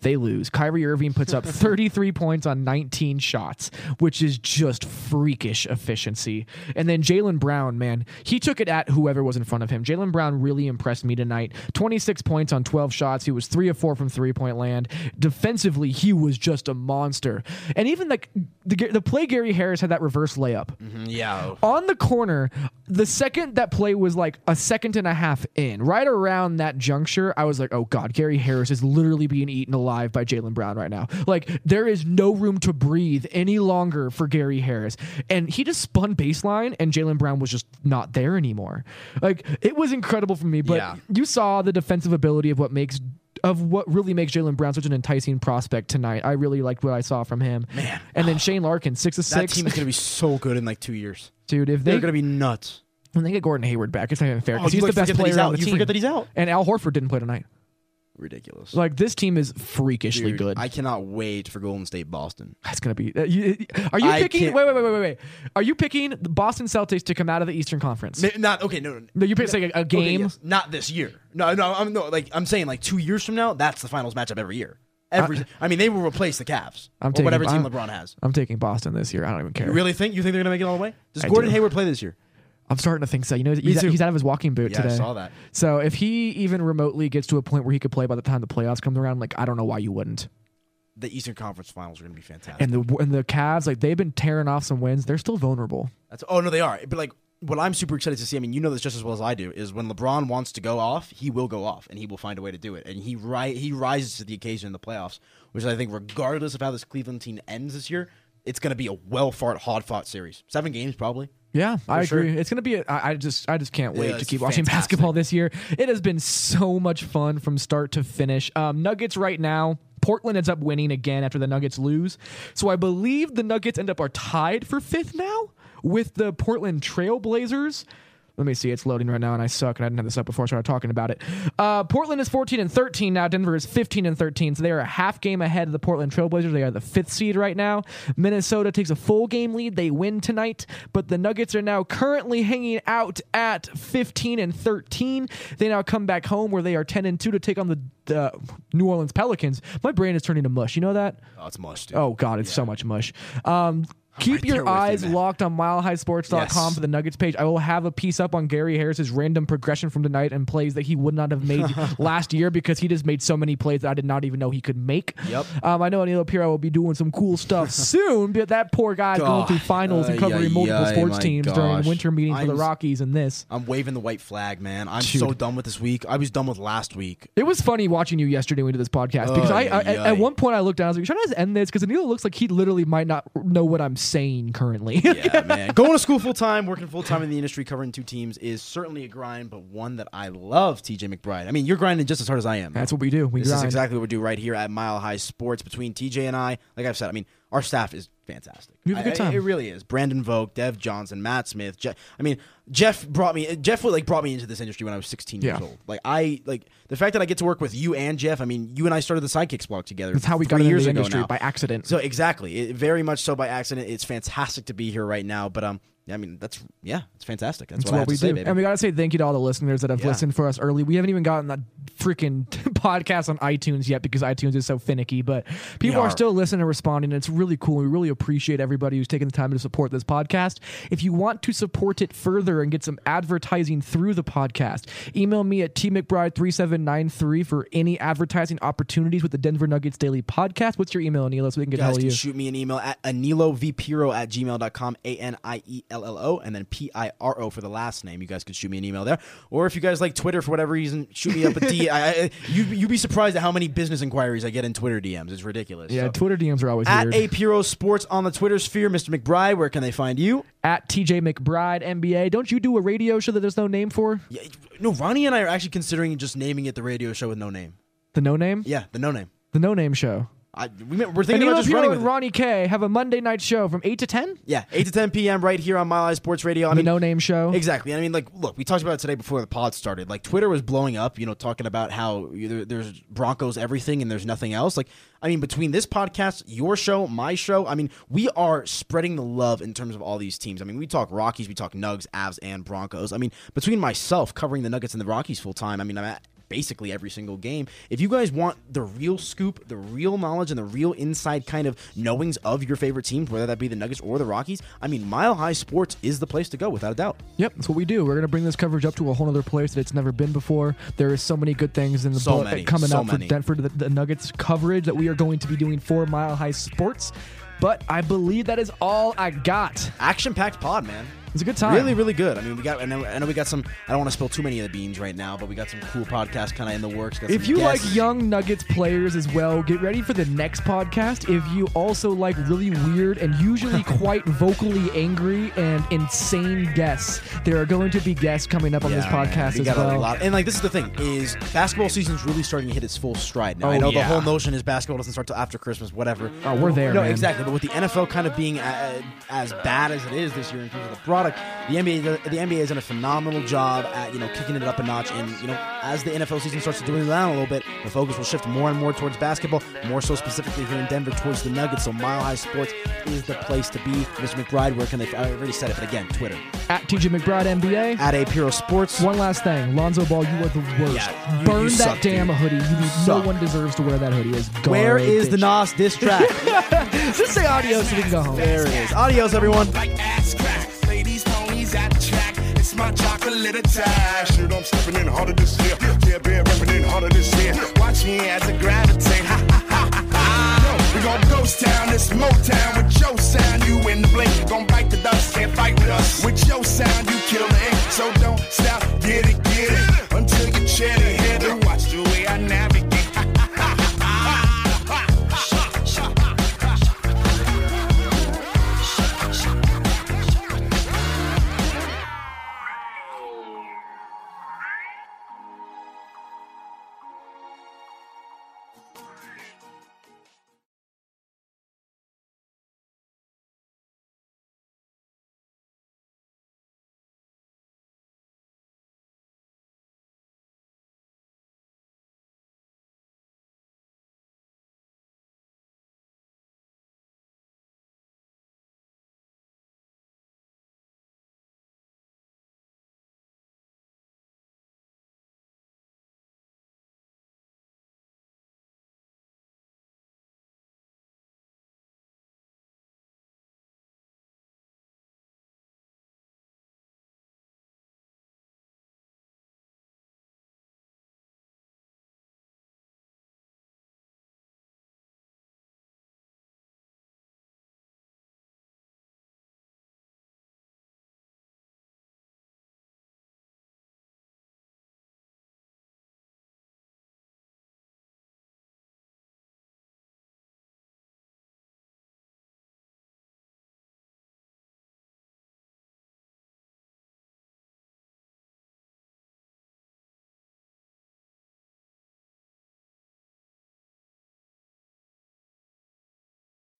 they lose. Kyrie Irving puts up 33 points on 19 shots, which is just freakish efficiency. And then Jaylen Brown, man, he took it at whoever was in front of him. Jaylen Brown really impressed me tonight. 26 points on 12 shots. He was three of four from three point land. Defensively, he was just a monster. And even like the, the play Gary Harris had that reverse layup mm-hmm, Yeah. on the corner, the second that play was like a second and a half in, right around that juncture, I was like, oh God, Gary Harris is literally being eaten alive by Jaylen Brown right now. Like, there is no room to breathe any longer for Gary Harris. And he just spun baseline, and Jaylen Brown was just not there anymore. Like, it was incredible for me, but Yeah. you saw the defensive ability of what makes. Of what really makes Jaylen Brown such an enticing prospect tonight, I really liked what I saw from him. Man, and then Shane Larkin, six of six. That team is going to be so good in like two years. dude. If They're going to be nuts. when they get Gordon Hayward back, it's not even fair Oh, because you he's the best player on out. the You team. forget that he's out. And Al Horford didn't play tonight. Ridiculous. Like this team is freakishly Dude, good. I cannot wait for Golden State Boston. That's gonna be. Uh, you, are you I picking? Wait, wait, wait, wait, wait, wait. Are you picking the Boston Celtics to come out of the Eastern Conference? N- Not okay. No, no. No, you pick like a, a Okay, game. yes. Not this year. No, no. I'm no like I'm saying like two years from now. That's the finals matchup every year. Every. I, mean, they will replace the Cavs I'm or taking- whatever team I'm- LeBron has. I'm taking Boston this year. I don't even care. You really think you think they're gonna make it all the way? Does I Gordon do. Hayward play this year? I'm starting to think so. You know, he's, he's out of his walking boot Yeah, I today. saw that. So if he even remotely gets to a point where he could play by the time the playoffs comes around, like I don't know why you wouldn't. The Eastern Conference Finals are gonna be fantastic. And the and the Cavs, like they've been tearing off some wins. They're still vulnerable. That's oh no, they are. But like what I'm super excited to see, I mean, you know this just as well as I do, is when LeBron wants to go off, he will go off, and he will find a way to do it, and he ri- he rises to the occasion in the playoffs, which I think, regardless of how this Cleveland team ends this year, it's going to be a well fought, hard fought series. Seven games probably. Yeah, I sure. agree. It's gonna be. A, I, I just, I just can't wait Yeah, to it's keep watching fantastic. basketball this year. It has been so much fun from start to finish. Um, Nuggets right now. Portland ends up winning again after the Nuggets lose. So I believe the Nuggets end up are tied for fifth now with the Portland Trailblazers. Let me see. It's loading right now, and I suck, and I didn't have this up before I started talking about it. Uh, Portland is 14 and 13 now. Denver is 15 and 13, so they are a half game ahead of the Portland Trailblazers. They are the fifth seed right now. Minnesota takes a full game lead. They win tonight, but the Nuggets are now currently hanging out at 15 and 13. They now come back home where they are 10 and 2 to take on the uh, New Orleans Pelicans. My brain is turning to mush. You know that? Oh, it's mush, dude. Oh God, it's so much mush. Um, keep right your with you, eyes locked on milehighsports.com Yes. for the Nuggets page. I will have a piece up on Gary Harris's random progression from tonight and plays that he would not have made last year because he just made so many plays that I did not even know he could make. Yep. Um, I know Aniello Piro will be doing some cool stuff soon, but that poor guy's going through finals and covering ay, multiple ay, sports teams during gosh. winter meeting for the Rockies and this. I'm waving the white flag, man. I'm Dude. so done with this week. I was done with last week. It was funny watching you yesterday when we did this podcast because I, I at- at one point I looked down. I was like, "Should I just end this?" Because Aniello looks like he literally might not know what I'm saying currently. Yeah, man. Going to school full time, working full time in the industry, covering two teams is certainly a grind, but one that I love, TJ McBride. I mean, you're grinding just as hard as I am. That's what we do. We this is exactly what we do right here at Mile High Sports between TJ and I. Like I've said, I mean, our staff is fantastic. We have a good I- I- time. it really is. Brandon Vogt, Dev Johnson, Matt Smith. Jeff, I mean, Jeff brought me. Jeff like brought me into this industry when I was 16 years old. Like I like the fact that I get to work with you and Jeff. I mean, you and I started the Sidekicks blog together. That's how we got into years the industry now. by accident. So exactly, it, very much so by accident. It's fantastic to be here right now. But um, yeah, I mean, that's yeah, it's fantastic. That's, That's what, I what we say, do. baby. And we got to say thank you to all the listeners that have Yeah. listened for us early. We haven't even gotten that freaking podcast on iTunes yet because iTunes is so finicky, but people are. are. still listening and responding. And it's really cool. We really appreciate everybody who's taking the time to support this podcast. If you want to support it further and get some advertising through the podcast, email me at tmcbride3793 for any advertising opportunities with the Denver Nuggets Daily Podcast. What's your email, Aniello, so we can get guys hold of can you? shoot me an email at anilovpiro at gmail.com, A-N-I-E-L-L-O, and then P-I-R-O for the last name. You guys can shoot me an email there. Or if you guys like Twitter for whatever reason, shoot me up a D. I, I, you, you'd be surprised at how many business inquiries I get in Twitter DMs. It's ridiculous. yeah, So, Twitter DMs are always At weird. A Sports on the Twitter sphere. Mr. McBride, where can they find you? at TJ McBride NBA. Don't you do a radio show that there's no name for? Yeah, no, Ronnie and I are actually considering just naming it the radio show with no name. The no name? Yeah, the no name. The no name show. I, we, we're thinking Aniello about just running and with it. Ronnie K have a Monday night show from 8 to 10? Yeah, 8 to 10 p.m. right here on Mile High Sports Radio. I The mean, no name show. Exactly. I mean, like, look, we talked about it today before the pod started. Like, Twitter was blowing up, you know, talking about how there- there's Broncos everything and there's nothing else. Like, I mean, between this podcast, your show, my show, I mean, we are spreading the love in terms of all these teams. I mean, we talk Rockies, we talk Nugs, Avs, and Broncos. I mean, between myself covering the Nuggets and the Rockies full time, I mean, I'm at basically every single game. If you guys want the real scoop, the real knowledge, and the real inside kind of knowings of your favorite teams, whether that be the Nuggets or the Rockies, I mean, Mile High Sports is the place to go, without a doubt. Yep, that's what we do. We're going to bring this coverage up to a whole other place that it's never been before. There is so many good things in the So many, coming so up many. for Denver, the, the Nuggets coverage that we are going to be doing for Mile High Sports. But I believe that is all I got. Action packed pod, man. It's a good time. Really, really good. I mean, we got. I know, I know we got some. I don't want to spill too many of the beans right now, but we got some cool podcasts kind of in the works. Got If you guests. like young Nuggets players as well, get ready for the next podcast. If you also like really weird and usually quite vocally angry and insane guests, there are going to be guests coming up on this Yeah, man. podcast we as got well. a lot. And like, this is the thing: is basketball season's really starting to hit its full stride now. I Oh, know yeah. the whole notion is basketball doesn't start till after Christmas, whatever. Oh, we're there, No, man. exactly. But with the NFL kind of being uh, as bad as it is this year in terms of the product, the NBA, the, the NBA has done a phenomenal job at you know kicking it up a notch. And you know, as the NFL season starts to dwindle down a little bit, the focus will shift more and more towards basketball, more so specifically here in Denver towards the Nuggets. So Mile High Sports is the place to be. Mr. McBride, where can they? I already said it, but again, Twitter At TJ McBride NBA. at A Puro Sports. One last thing, Lonzo Ball, you are the worst. Yeah, you- Burn you that suck, damn dude. hoodie. You, no one deserves to wear that hoodie. It's Where is the. Nas diss track? Just say adios so we can go home. there it is. Adios, everyone. My chocolate attack. Shit, I'm stepping in harder this year. Yeah, been repping in harder this year. Watch me as I gravitate. Ha ha ha ha. We gon' ghost town, this Motown with your sound. You in the blink, gon' bite the dust, can't fight with us. With your sound, you kill the ink. So don't stop, get it, get it. Until you are it,